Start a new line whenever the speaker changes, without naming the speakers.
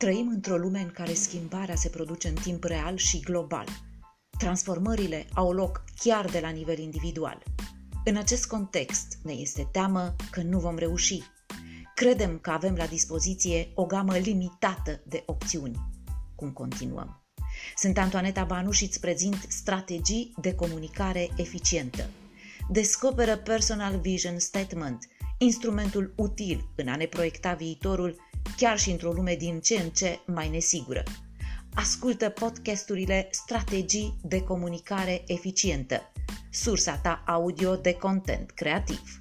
Trăim într-o lume în care schimbarea se produce în timp real și global. Transformările au loc chiar de la nivel individual. În acest context ne este teamă că nu vom reuși. Credem că avem la dispoziție o gamă limitată de opțiuni. Cum continuăm? Sunt Antoaneta Banu și îți prezint strategii de comunicare eficientă. Descoperă Personal Vision Statement, instrumentul util în a ne proiecta viitorul chiar și într-o lume din ce în ce mai nesigură. Ascultă podcasturile Strategii de comunicare eficientă, sursa ta audio de content creativ.